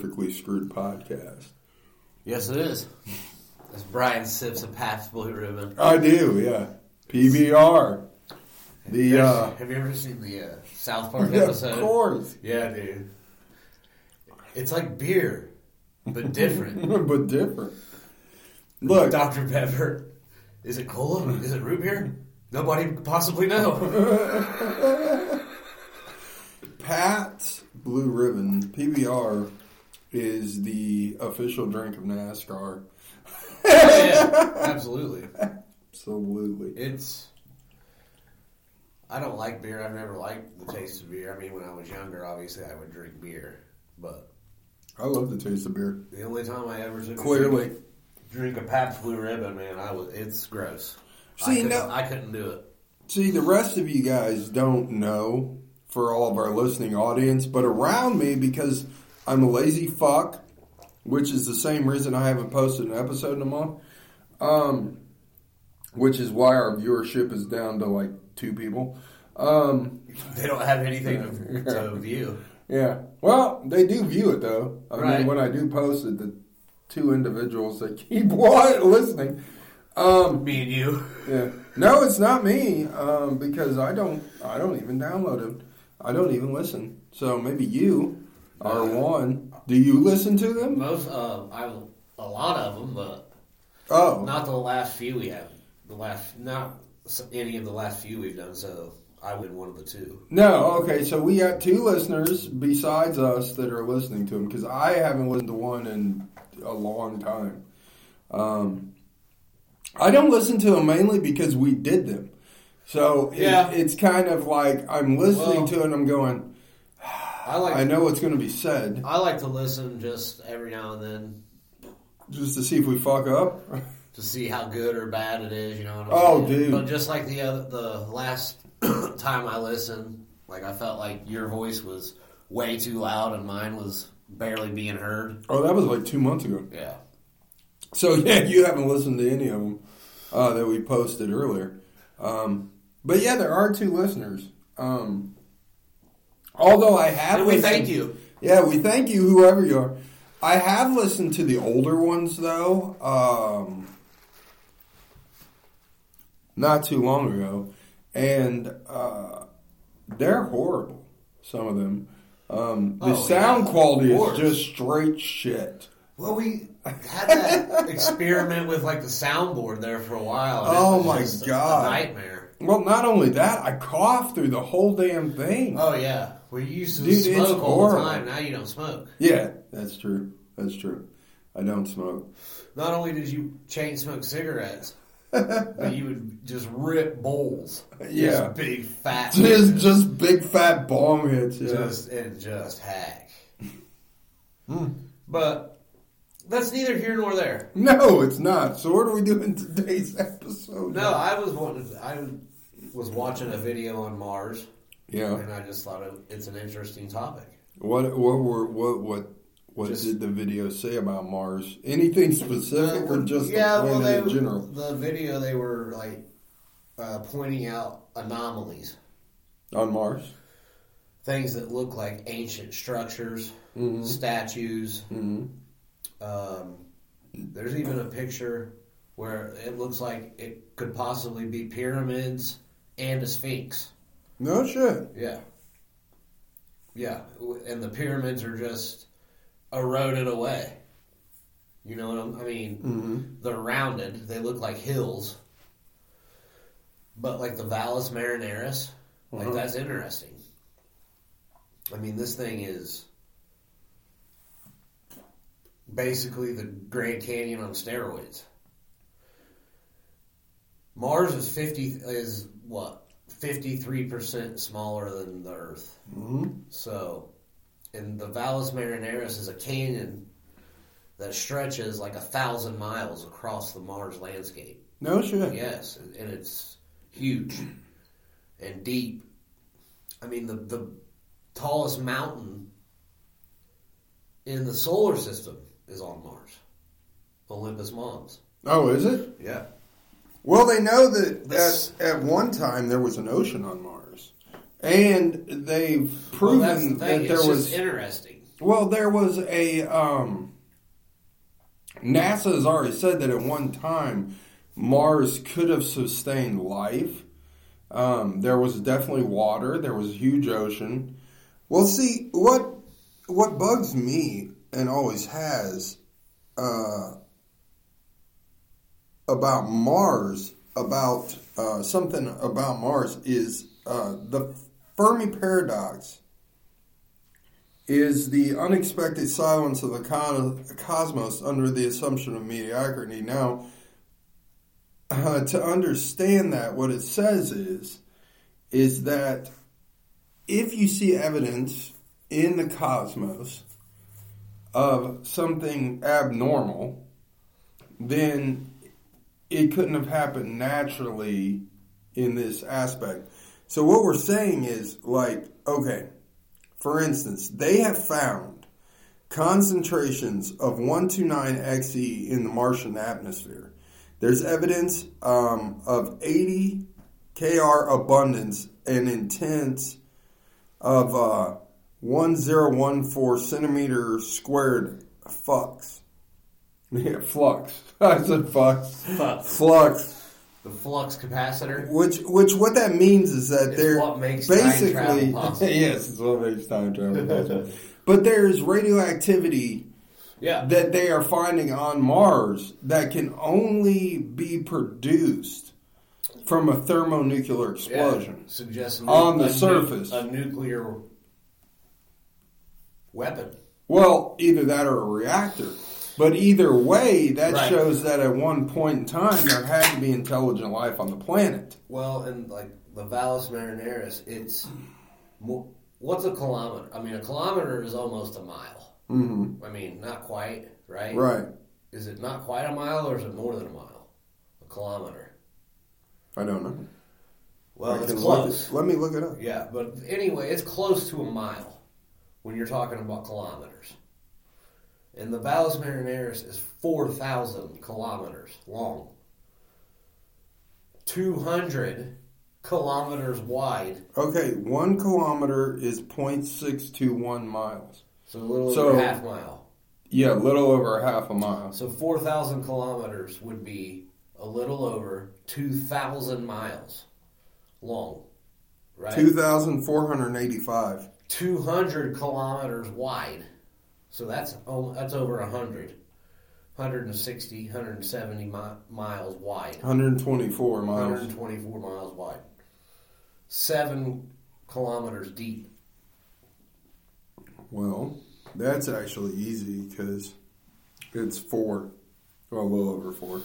Perfectly Screwed podcast. Yes, it is. As Brian sips a Pabst Blue Ribbon. I do, yeah. PBR. The uh, have you ever seen the uh, South Park yeah, episode? of course, Yeah, dude. It's like beer, but different. but different. Look, Dr. Pepper. Is it cola? Is it root beer? Nobody could possibly know. Pabst Blue Ribbon PBR is the official drink of NASCAR. yeah, absolutely. Absolutely. It's. I don't like beer. I've never liked the taste of beer. I mean, when I was younger, obviously I would drink beer, but I love the taste of beer. the only time I ever took Clearly. drink, drink a Pabst Blue Ribbon, man, I was it's gross. See, I no- I couldn't do it. See, the rest of you guys don't know for all of our listening audience, but around me, because I'm a lazy fuck, which is the same reason I haven't posted an episode in a month, um, which is why our viewership is down to like two people. Um, They don't have anything to, to view. yeah. Well, they do view it though. I Right. mean, when I do post it, the two individuals that keep listening. Um, Me and you. Yeah. No, it's not me um, because I don't. I don't even download them. I don't even listen. So maybe you are one. Do you listen to them? Most, uh, I a lot of them, but Oh, not the last few we have. The last, not any of the last few we've done. So I would one of the two. no. Okay, so we got two listeners besides us that are listening to them because I haven't listened to one in a long time. Um, I don't listen to them mainly because we did them. So it- Yeah. it's kind of like I'm listening Well- to it and I'm going. I like. I know what's going to be said. I like to listen just every now and then just to see if we fuck up. to see how good or bad it is. You know. What I'm Oh, saying? dude. But just like the other, the last time I listened, like I felt like your voice was way too loud and mine was barely being heard. Oh, that was like two months ago. Yeah. So yeah, you haven't listened to any of them uh, that we posted earlier. Um, but yeah, there are two listeners. Um, although I have, And we listened- thank you. Yeah, we thank you, whoever you are. I have listened to the older ones though, um, not too long ago, and uh, they're horrible. Some of them. Um, the Oh, sound yeah, quality is just straight shit. Well, we had that experiment with like the soundboard there for a while. Oh, my God. nightmare. Well, not only that, I coughed through the whole damn thing. Oh yeah, we used to Dude, it's smoke all the horrible. time. Now you don't smoke. Yeah, that's true. That's true. I don't smoke. Not only did you chain smoke cigarettes, but you would just rip bowls. Yeah. Just big fat. Just, bitches. just big fat bong hits. Yeah. just and just hack. Hmm. But that's neither here nor there. no, it's not. So what are we doing today's episode? No, I was wanting. I was watching a video on Mars, Yeah. and I just thought it, it's an interesting topic. What what were what what what Just- did the video say about Mars? Anything specific or just yeah, the well, planet they, in general? the video they were like uh, pointing out anomalies, On Mars? things that look like ancient structures, Mhm. statues. hmm Um, there's even a picture where it looks like it could possibly be pyramids and a sphinx. No shit. Yeah. Yeah, and the pyramids are just eroded away. You know what I'm, I mean? hmm They're rounded. They look like hills. But like the Valles Marineris, like Uh-huh. that's interesting. I mean, this thing is basically the Grand Canyon on steroids. Mars is fifty is what fifty three percent smaller than the Earth. hmm So, and the Valles Marineris is a canyon that stretches like a thousand miles across the Mars landscape. No shit. Yes, and it's huge and deep. I mean, the the tallest mountain in the solar system is on Mars, Olympus Mons. Oh, is it? Yeah, Well, they know that at, at one time there was an ocean on Mars, and they've well, proven that's the that there it's was. interesting. Well, there was a. Um, NASA has already said that at one time Mars could have sustained life. Um, there was definitely water. There was a huge ocean. Well, see what what bugs me and always has uh, about Mars about uh, something about Mars is uh, the Fermi paradox is the unexpected silence of the cosmos under the assumption of mediocrity. Now, uh, to understand that, what it says is, is that if you see evidence in the cosmos of something abnormal, then it couldn't have happened naturally in this aspect. So what we're saying is like, okay, for instance, they have found concentrations of 129xe in the Martian atmosphere. There's evidence um, of 80 kr abundance and intense of uh, 1014 centimeter squared flux. Yeah, flux. I said flux. Flux. Flux. The flux capacitor. Which, which, what that means is that It's they're what makes time basically travel possible. yes, it's what makes time travel possible. but there's radioactivity Yeah. that they are finding on Mars that can only be produced from a thermonuclear explosion. Yeah, suggests On the a nu- surface. a nuclear weapon. Well, either that or a reactor. But either way, that Right. shows that at one point in time there had to be intelligent life on the planet. Well, and like the Valles Marineris, it's what's a kilometer? I mean, a kilometer is almost a mile. hmm I mean, not quite, right? Right. Is it not quite a mile, or is it more than a mile? A kilometer. I don't know. Well, I it's close. Look, let me look it up. Yeah, but anyway, it's close to a mile when you're talking about kilometers. And the Valles Marineris is 4,000 kilometers long, 200 kilometers wide, Okay, one kilometer is 0.621 miles. so a little So- over half mile. Yeah, a little over a half a mile. So 4,000 kilometers would be a little over 2,000 miles long, right? 2,485. 200 kilometers wide. So that's that's over 100. 160, 170 mi- miles wide. 124 miles. 124 miles wide. Seven kilometers deep. Well, that's actually easy because it's four. Well, a little over four.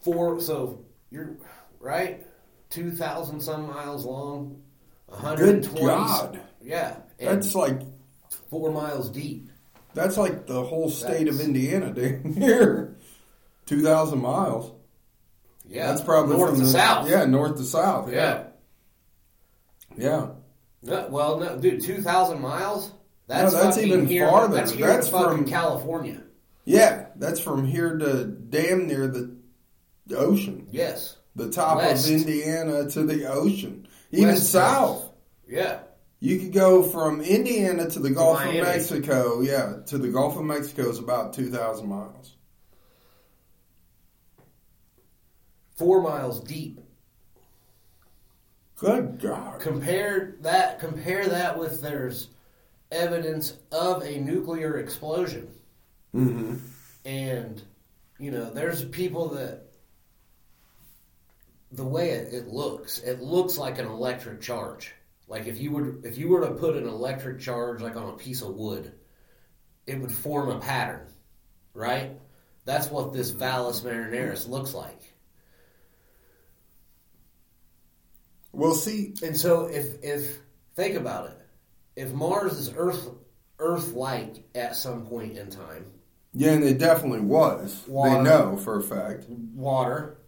Four. So you're right, two thousand some miles long, one hundred Good. God. Yeah, That's like four miles deep. That's like the whole state of Indiana down here. Two thousand miles. Yeah, That's probably north from to the, south. Yeah, north to south. yeah. Yeah. No, well, no, dude, two thousand miles. That's, No, that's even here, farther. That's That's from- California. Yeah, that's from here to damn near the ocean. Yes. The top West. of Indiana to the ocean. Even West south. Coast. Yeah. You could go from Indiana to the Gulf Miami. of Mexico. Yeah, to the Gulf of Mexico is about 2,000 miles. Four miles deep. Good God. Compare that. Compare that with there's evidence of a nuclear explosion, Mm-hmm. and you know there's people that the way it, it looks, it looks like an electric charge. Like if you were if you were to put an electric charge like on a piece of wood, it would form a pattern, right? That's what this Valles Marineris looks like. We'll see, And so if if think about it, if Mars is Earth Earth like at some point in time, yeah, and it definitely was. Water. They know for a fact. water,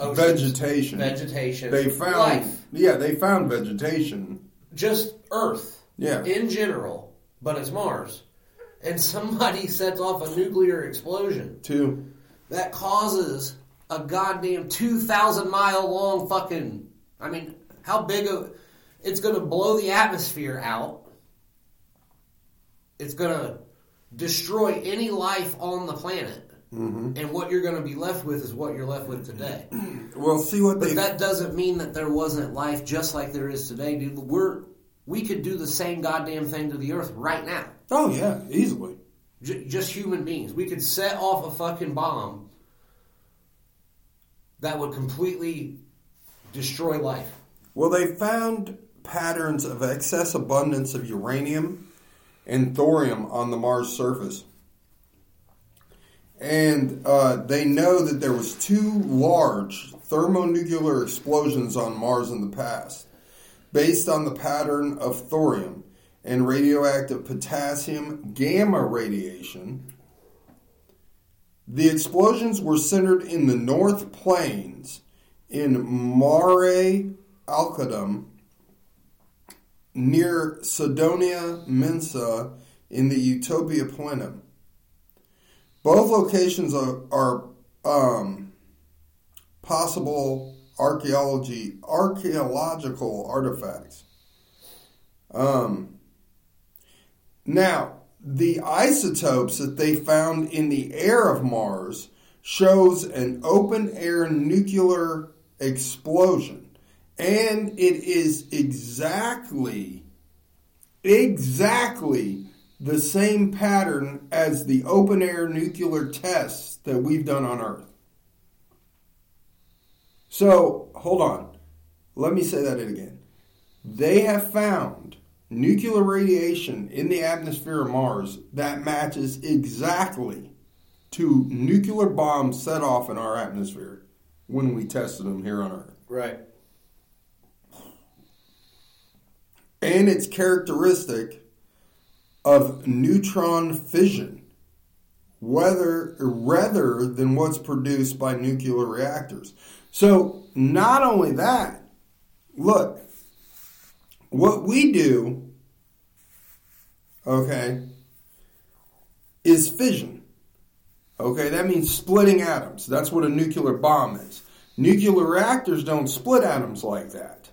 Oh, oceans, Vegetation. vegetation, They found, life, yeah, they found vegetation. just Earth Yeah. in general, but it's Mars. And somebody sets off a nuclear explosion Too. that causes a goddamn 2,000 mile long fucking. I mean, how big of. It's going to blow the atmosphere out. It's going to destroy any life on the planet. Mm-hmm. And what you're going to be left with is what you're left with today. Well, see what But that doesn't mean that there wasn't life just like there is today, dude. We're we could do the same goddamn thing to the earth right now. oh, yeah, easily. J- just human beings. We could set off a fucking bomb that would completely destroy life. Well, they found patterns of excess abundance of uranium and thorium on the Mars surface. And uh, they know that there was two large thermonuclear explosions on Mars in the past, based on the pattern of thorium and radioactive potassium gamma radiation. The explosions were centered in the North Plains in Mare Alcadum near Cydonia Mensa in the Utopia Plenum. Both locations are, are um, possible archaeology archaeological artifacts. Um, now, the isotopes that they found in the air of Mars shows an open air nuclear explosion. And it is exactly, exactly the same pattern as the open air nuclear tests that we've done on Earth. So, hold on. Let me say that again. They have found nuclear radiation in the atmosphere of Mars that matches exactly to nuclear bombs set off in our atmosphere when we tested them here on Earth. Right. And it's characteristic of neutron fission, whether rather than what's produced by nuclear reactors. So not only that, look, what we do, okay, is fission. Okay, that means splitting atoms. That's what a nuclear bomb is. Nuclear reactors don't split atoms like that.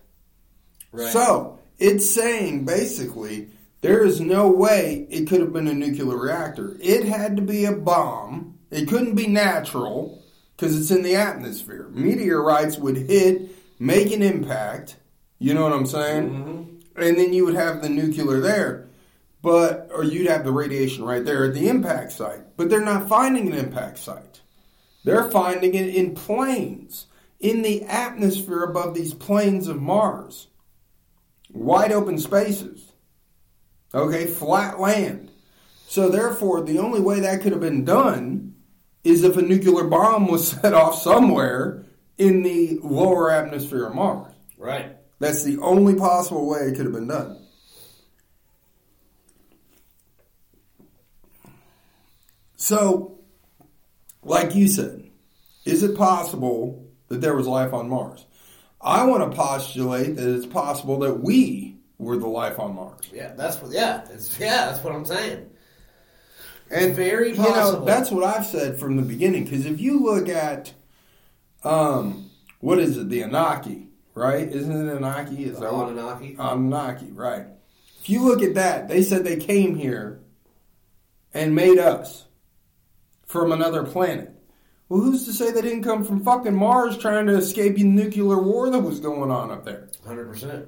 Right. So it's saying basically there is no way it could have been a nuclear reactor. It had to be a bomb. It couldn't be natural because it's in the atmosphere. Meteorites would hit, make an impact. You know what I'm saying? Mm-hmm. And then you would have the nuclear there. But or you'd have the radiation right there at the impact site. But they're not finding an impact site. They're finding it in planes, in the atmosphere above these plains of Mars. Wide open spaces. Okay, flat land. So therefore, the only way that could have been done is if a nuclear bomb was set off somewhere in the lower atmosphere of Mars. Right. That's the only possible way it could have been done. So, like you said, is it possible that there was life on Mars? I want to postulate that it's possible that we were the life on Mars. Yeah, that's what. Yeah, it's yeah, that's what I'm saying. And very You know, possible. that's what I've said from the beginning. Because if you look at, um, what is it, the Anaki, right? Isn't it Anaki? Is that what? Anunnaki. Anunnaki, right? If you look at that, they said they came here and made us from another planet. Well, who's to say they didn't come from fucking Mars trying to escape the nuclear war that was going on up there? Hundred percent,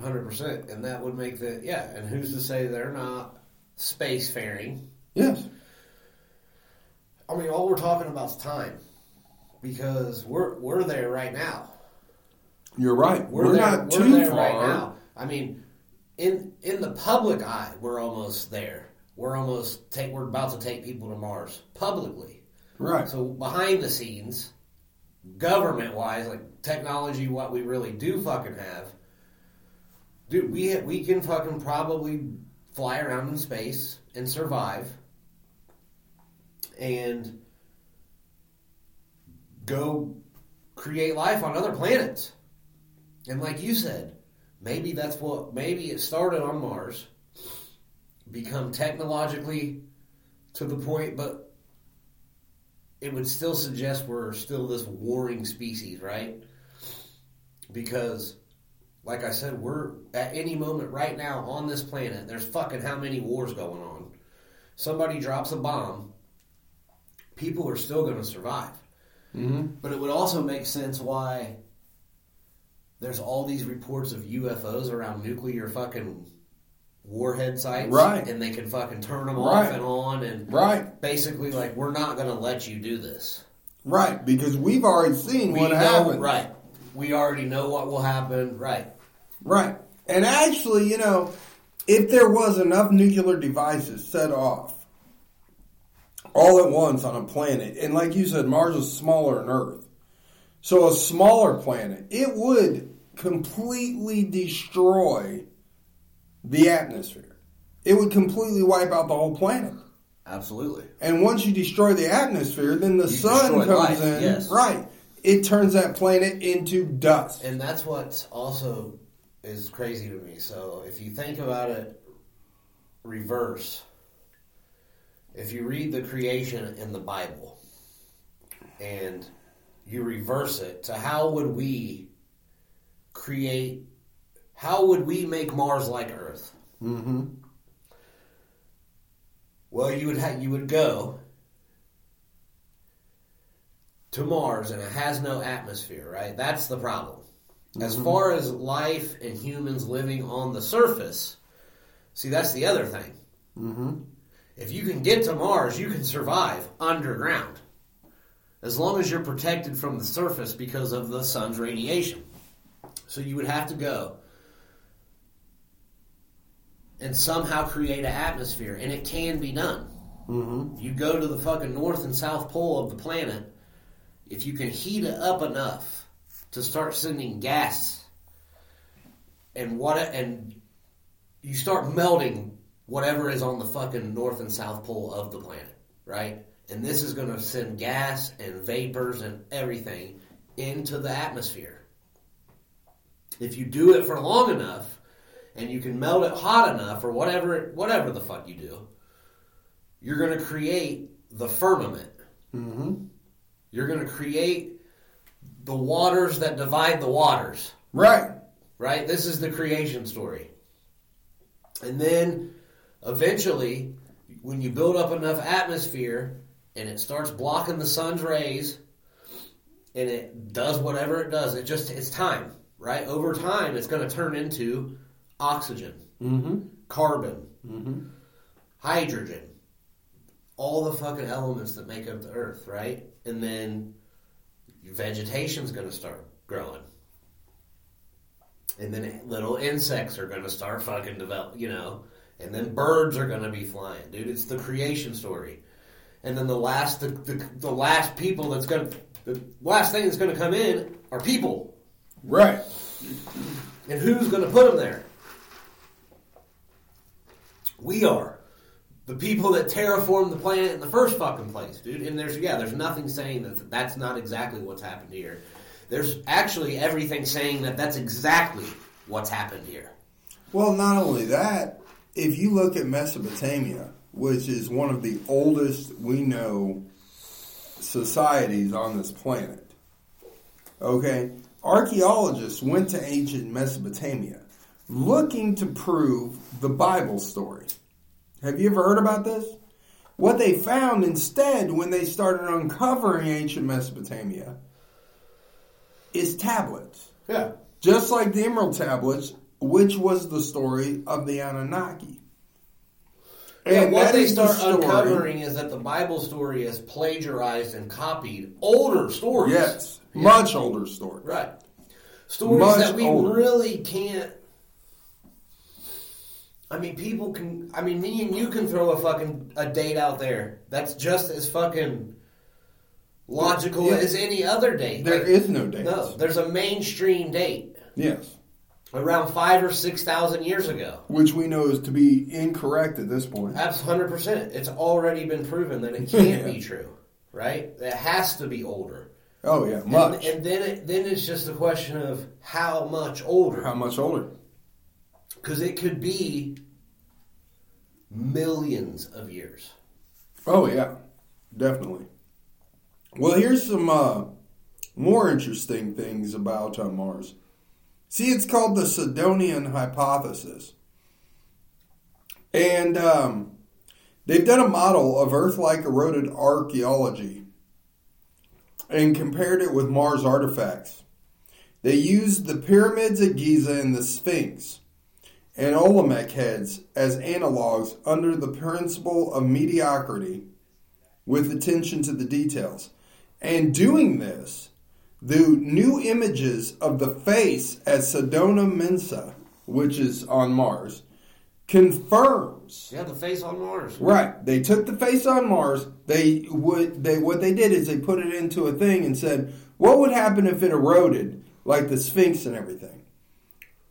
hundred percent, and that would make the yeah. And who's to say they're not spacefaring? Yes. I mean, all we're talking about is time, because we're we're there right now. You're right. We're, We're, there, not we're too there far. right now. I mean, in in the public eye, we're almost there. We're almost take. We're about to take people to Mars publicly. Right. So behind the scenes, government wise, like technology, what we really do fucking have, dude, we we can fucking probably fly around in space and survive, and go create life on other planets. And like you said, maybe that's what maybe it started on Mars, become technologically to the point, but it would still suggest we're still this warring species, right? Because, like I said, we're at any moment right now on this planet, there's fucking how many wars going on. Somebody drops a bomb, people are still going to survive. Mm-hmm. But it would also make sense why there's all these reports of UFOs around nuclear fucking warhead sites. Right. And they can fucking turn them Right. off and on and Right. basically like we're not going to let you do this. Right. Because we've already seen We what know, happened. right. We already know what will happen. Right. Right. And actually, you know, if there was enough nuclear devices set off all at once on a planet, and like you said, Mars is smaller than Earth, so a smaller planet, it would completely destroy the atmosphere. It would completely wipe out the whole planet. Absolutely. And once you destroy the atmosphere, then the You sun comes life, in. yes. Right. It turns that planet into dust. And that's what also is crazy to me. So if you think about it reverse, if you read the creation in the Bible and you reverse it to how would we create, how would we make Mars like Earth? mm-hmm. Well, you would ha- you would go to Mars and it has no atmosphere, right? That's the problem. As far as life and humans living on the surface, see that's the other thing. Mm-hmm. If you can get to Mars, you can survive underground. As long as you're protected from the surface because of the sun's radiation. So you would have to go and somehow create an atmosphere, and it can be done. Mm-hmm. You go to the fucking north and south pole of the planet, if you can heat it up enough to start sending gas and what and you start melting whatever is on the fucking north and south pole of the planet, right? And this is going to send gas and vapors and everything into the atmosphere. If you do it for long enough and you can melt it hot enough or whatever whatever the fuck you do, you're going to create the firmament. Mm-hmm. You're going to create the waters that divide the waters, Right. right? This is the creation story. And then eventually, when you build up enough atmosphere and it starts blocking the sun's rays and it does whatever it does, it just, it's time, right? Over time, it's going to turn into oxygen, Mm-hmm. carbon, Mm-hmm. hydrogen, all the fucking elements that make up the earth, right? And then vegetation's going to start growing. And then little insects are going to start fucking develop, you know. And then birds are going to be flying, dude. It's the creation story. And then the last, the, the, the last people that's going to, the last thing that's going to come in are people. Right. And who's going to put them there? We are. The people that terraformed the planet in the first fucking place, dude. And there's, yeah, there's nothing saying that that's not exactly what's happened here. There's actually everything saying that that's exactly what's happened here. Well, not only that, if you look at Mesopotamia, which is one of the oldest we know societies on this planet, okay, archaeologists went to ancient Mesopotamia looking to prove the Bible story. Have you ever heard about this? What they found instead when they started uncovering ancient Mesopotamia is tablets. Yeah. Just like the Emerald Tablets, which was the story of the Anunnaki. And what they is the start uncovering is that the Bible story is plagiarized and copied older stories. Yes, much older stories. Right. Stories Much that we older. really can't. I mean, people can. I mean, me and you can throw a fucking a date out there that's just as fucking logical Yeah. as any other date. There Like, is no date. no. There's a mainstream date Yes, around five or six thousand years ago. which we know is to be incorrect at this point. That's hundred percent. It's already been proven that it can't Yeah. be true. Right? It has to be older. Oh yeah, And, much. and then it, then it's just a question of how much older. How much older? Because it could be millions of years. Oh yeah, definitely. Well, here's some uh, more interesting things about uh, Mars. See, it's called the Cydonian hypothesis, and um, they've done a model of Earth-like eroded archaeology and compared it with Mars artifacts. They used the pyramids at Giza and the Sphinx and Olmec heads as analogs under the principle of mediocrity with attention to the details. And doing this, the new images of the face at Cydonia Mensa, which is on Mars, confirms Yeah, the face on Mars. Right. They took the face on Mars. They would they what they did is they put it into a thing and said, what would happen if it eroded like the Sphinx and everything?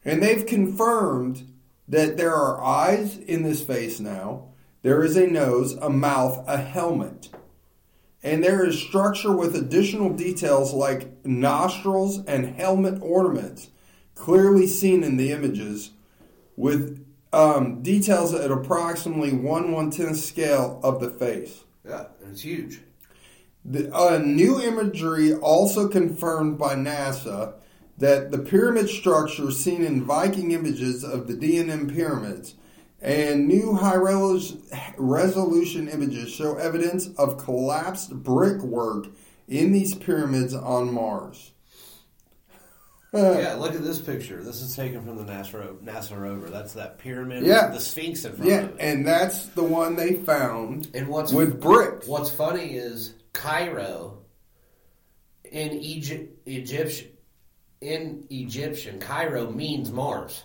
And they've confirmed that there are eyes in this face now. There is a nose, a mouth, a helmet. And there is structure with additional details like nostrils and helmet ornaments clearly seen in the images with um, details at approximately 1 110th scale of the face. Yeah, it's huge. The uh, new imagery also confirmed by NASA that the pyramid structure seen in Viking images of the D&M pyramids and new high resolution images show evidence of collapsed brickwork in these pyramids on Mars. yeah, look at this picture. This is taken from the NASA, NASA rover. That's that pyramid Yeah. with the Sphinx in front Yeah, of it. and that's the one they found And what's with bricks. What's funny is Cairo in Egypt, Egyptian, in Egyptian, Cairo means Mars.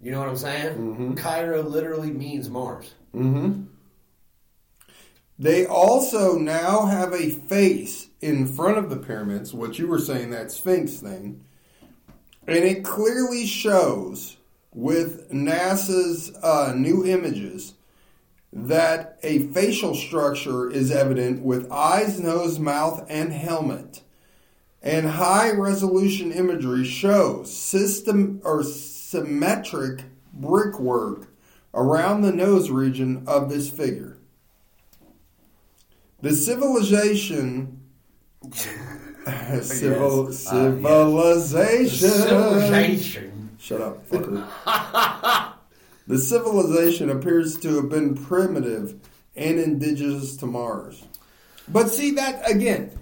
You know what I'm saying? Mm-hmm. Cairo literally means Mars. hmm They also now have a face in front of the pyramids, what you were saying, that Sphinx thing. And it clearly shows with NASA's uh, new images that a facial structure is evident with eyes, nose, mouth, and helmet. And high resolution imagery shows system or symmetric brickwork around the nose region of this figure. The civilization civil uh, Yes. civilization Civilization. Shut up, fucker. the civilization appears to have been primitive and indigenous to Mars. But see that again,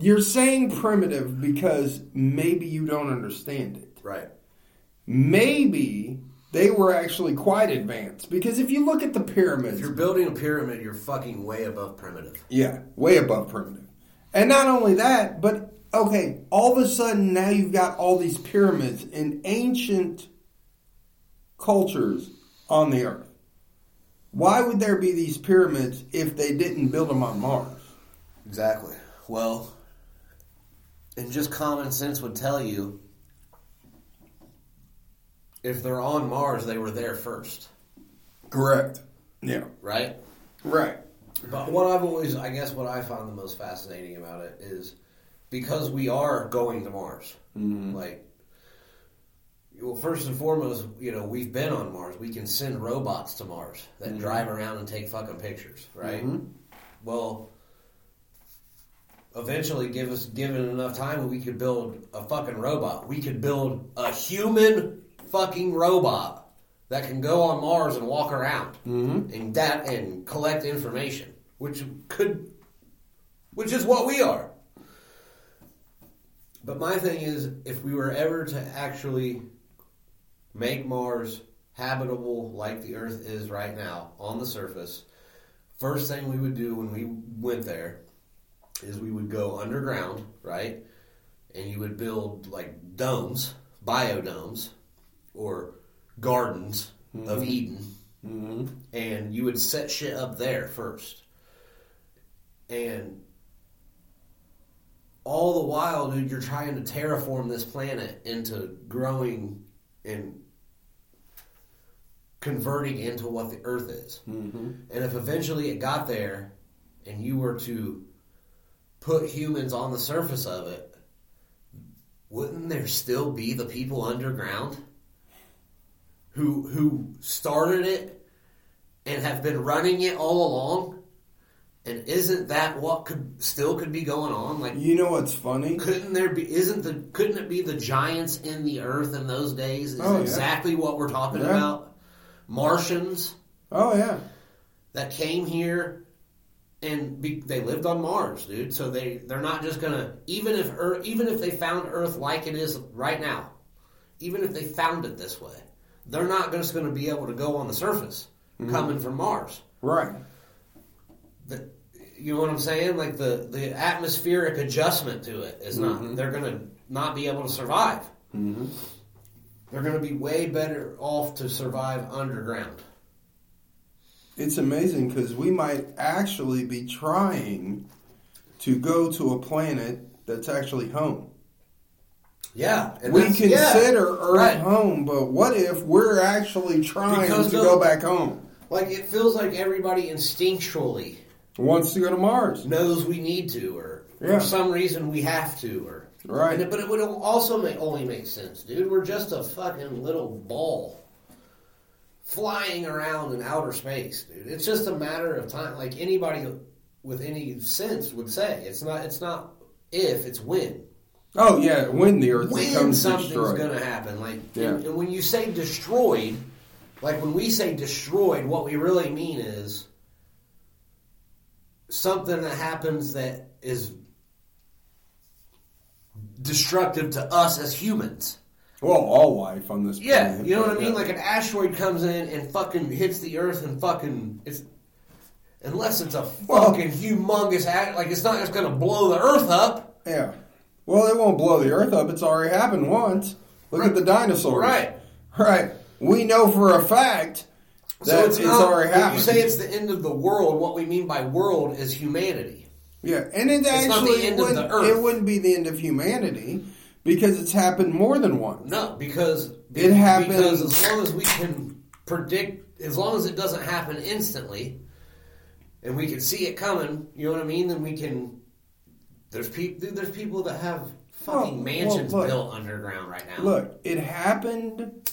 you're saying primitive because maybe you don't understand it. Right. Maybe they were actually quite advanced because if you look at the pyramids, If you're building a pyramid, you're fucking way above primitive. yeah, way above primitive. And not only that, but okay, all of a sudden now you've got all these pyramids in ancient cultures on the earth. Why would there be these pyramids if they didn't build them on Mars? Exactly. Well, and just common sense would tell you if they're on Mars, they were there first, Correct. Yeah. right? Right. But what I've always, I guess, what I found the most fascinating about it is because we are going to Mars. Mm-hmm. Like, well, first and foremost, you know, we've been on Mars. We can send robots to Mars that mm-hmm. drive around and take fucking pictures, right? Mm-hmm. Well, eventually, give us given enough time, we could build a fucking robot. We could build a human fucking robot that can go on Mars and walk around mm-hmm. and that and collect information, which could, which is what we are. But my thing is, if we were ever to actually make Mars habitable like the Earth is right now on the surface, first thing we would do when we went there is we would go underground, right? And you would build like domes, biodomes, or gardens of Eden, and you would set shit up there first. And all the while, dude, you're trying to terraform this planet into growing and converting into what the Earth is. Mm-hmm. And if eventually it got there, and you were to put humans on the surface of it, wouldn't there still be the people underground who who started it and have been running it all along? And isn't that what could still could be going on? Like You know what's funny? couldn't there be isn't the couldn't it be the giants in the earth in those days is Oh, yeah. exactly what we're talking Yeah. about martians Oh yeah. that came here and be, they lived on mars dude so they they're not just gonna even if earth, even if they found earth like it is right now even if they found it this way they're not just gonna be able to go on the surface Mm-hmm. coming from mars Right. the, you know what I'm saying? Like the the atmospheric adjustment to it is not. They're gonna not be able to survive. They're gonna be way better off to survive underground. It's amazing because we might actually be trying to go to a planet that's actually home. Yeah, and we consider yeah, Earth right. home, but what if we're actually trying Because to go back home? Like it feels like everybody instinctually Wants to go to Mars. knows we need to, or Yeah. for some reason we have to, or Right. It- but it would also make, only make sense, dude. We're just a fucking little ball flying around in outer space, dude. It's just a matter of time. Like anybody with any sense would say, it's not. It's not if, it's when. Oh yeah, when the Earth When becomes something's destroyed. going to happen, like, Yeah. and, and when you say destroyed, like when we say destroyed, what we really mean is something that happens that is destructive to us as humans. Well, all life on this planet. Yeah, planet. you know what I mean? yeah. Like an asteroid comes in and fucking hits the Earth and fucking it's unless it's a fucking humongous act, like it's not just going to blow the Earth up. Yeah. Well, it won't blow the Earth up. It's already happened once. Look at the dinosaurs. Right. Right. We know for a fact that So it's, it's, not, already happened. You say it's the end of the world. What we mean by world is humanity. yeah, and it the actually wouldn't, it wouldn't be the end of humanity because it's happened more than once. No, because It happens- Because as long as we can predict, as long as it doesn't happen instantly, and we can see it coming, you know what I mean? Then we can. There's people. There's people that have fucking Well, mansions well, look. built underground right now. Look, it happened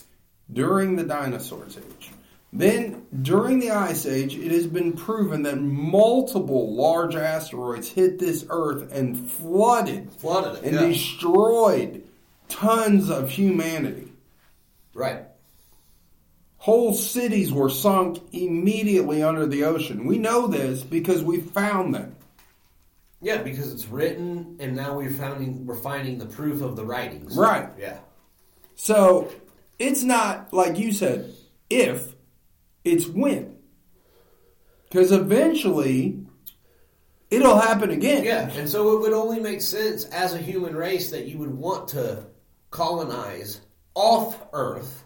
during the dinosaurs age. Then, during the Ice Age, it has been proven that multiple large asteroids hit this Earth and flooded flooded it. and yeah. destroyed tons of humanity. right. Whole cities were sunk immediately under the ocean. We know this because we found them. Yeah, because it's written, and now we're finding we're finding the proof of the writings. Right. Yeah. So it's not like you said, if it's when. Because eventually it'll happen again. Yeah, and so it would only make sense as a human race that you would want to colonize off Earth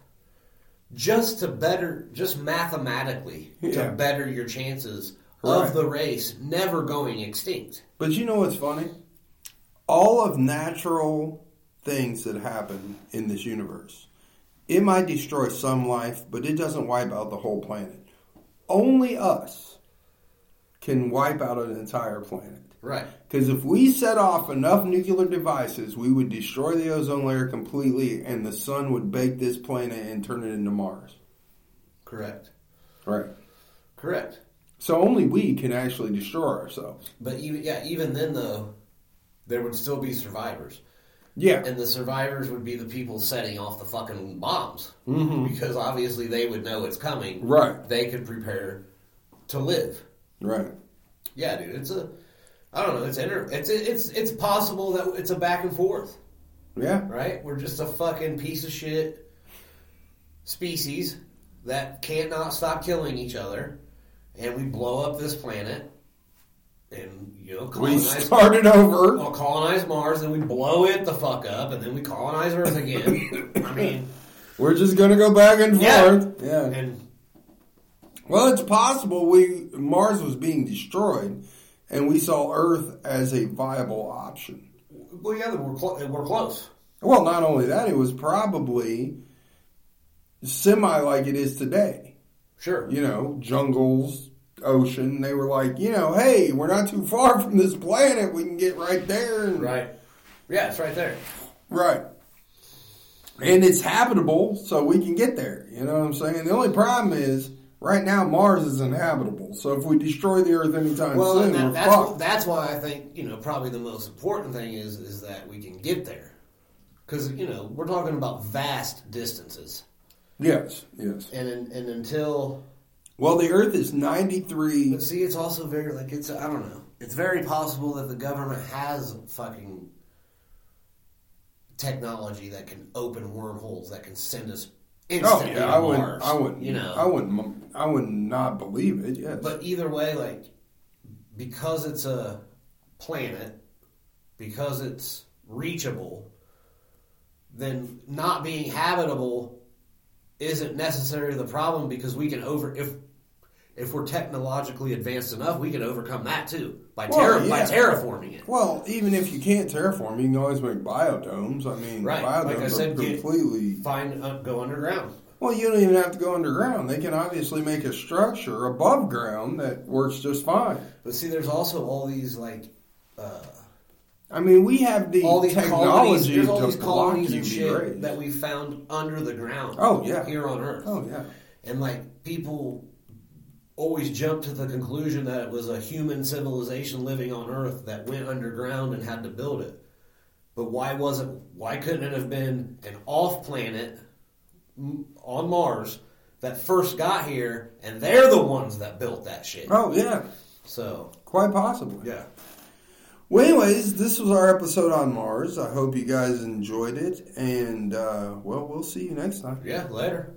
just to better, just mathematically, Yeah. to better your chances Right. of the race never going extinct. But you know what's funny? All of natural things that happen in this universe, it might destroy some life, but it doesn't wipe out the whole planet. Only us can wipe out an entire planet. Right. Because if we set off enough nuclear devices, we would destroy the ozone layer completely, and the sun would bake this planet and turn it into Mars. Correct. Right. Correct. So only we can actually destroy ourselves. But even yeah, even then though, there would still be survivors. Yeah. And the survivors would be the people setting off the fucking bombs. Mm-hmm. Because obviously they would know it's coming. Right. They could prepare to live. Right. Yeah, dude. It's a I don't know, it's inter- it's it's it's possible that it's a back and forth, Yeah. right? We're just a fucking piece of shit species that can't not stop killing each other and we blow up this planet and you know We started over. Well, colonize Mars, then we blow it the fuck up, and then we colonize Earth again. I mean, We're just gonna go back and forth. Yeah. yeah. and Well, it's possible we Mars was being destroyed, and we saw Earth as a viable option. well, yeah, we're clo- we're close. Well, not only that, it was probably semi like it is today. Sure. You know, jungles, ocean. They were like, you know, hey, we're not too far from this planet. We can get right there. And, Right. Yeah, it's right there. Right. And it's habitable, so we can get there. You know what I'm saying? The only problem is, right now, Mars is inhabitable. So if we destroy the Earth anytime Well, soon, that, we're that's fucked. that's why I think you know probably the most important thing is is that we can get there, because you know we're talking about vast distances, yes, yes. and and, and until Well, the Earth is 93. But see, it's also very like it's I don't know. It's very possible that the government has fucking technology that can open wormholes that can send us Oh instantly yeah, to I wouldn't. Mars. I wouldn't. You know, I wouldn't. I would not believe it. Yes, But either way, like because it's a planet, because it's reachable, then not being habitable isn't necessarily the problem because we can over if if we're technologically advanced enough, we can overcome that too by Well, terra- by terraforming it. well, even if you can't terraform, you can always make biodomes. I mean, Right, biodomes like I said, completely. Find uh, go underground. Well, you don't even have to go underground. They can obviously make a structure above ground that works just fine. But see, there's also all these like uh, I mean, we have the all these colonies. technology There's all these colonies and shit that we found under the ground. Oh, yeah. here on Earth. Oh yeah. And like people always jump to the conclusion that it was a human civilization living on Earth that went underground and had to build it. But why wasn't why couldn't it have been an off planet on Mars that first got here and they're the ones that built that shit? Oh yeah. So, Quite possibly. yeah. Well, anyways, this was our episode on Mars. I hope you guys enjoyed it, and uh, well, we'll see you next time. Yeah, later.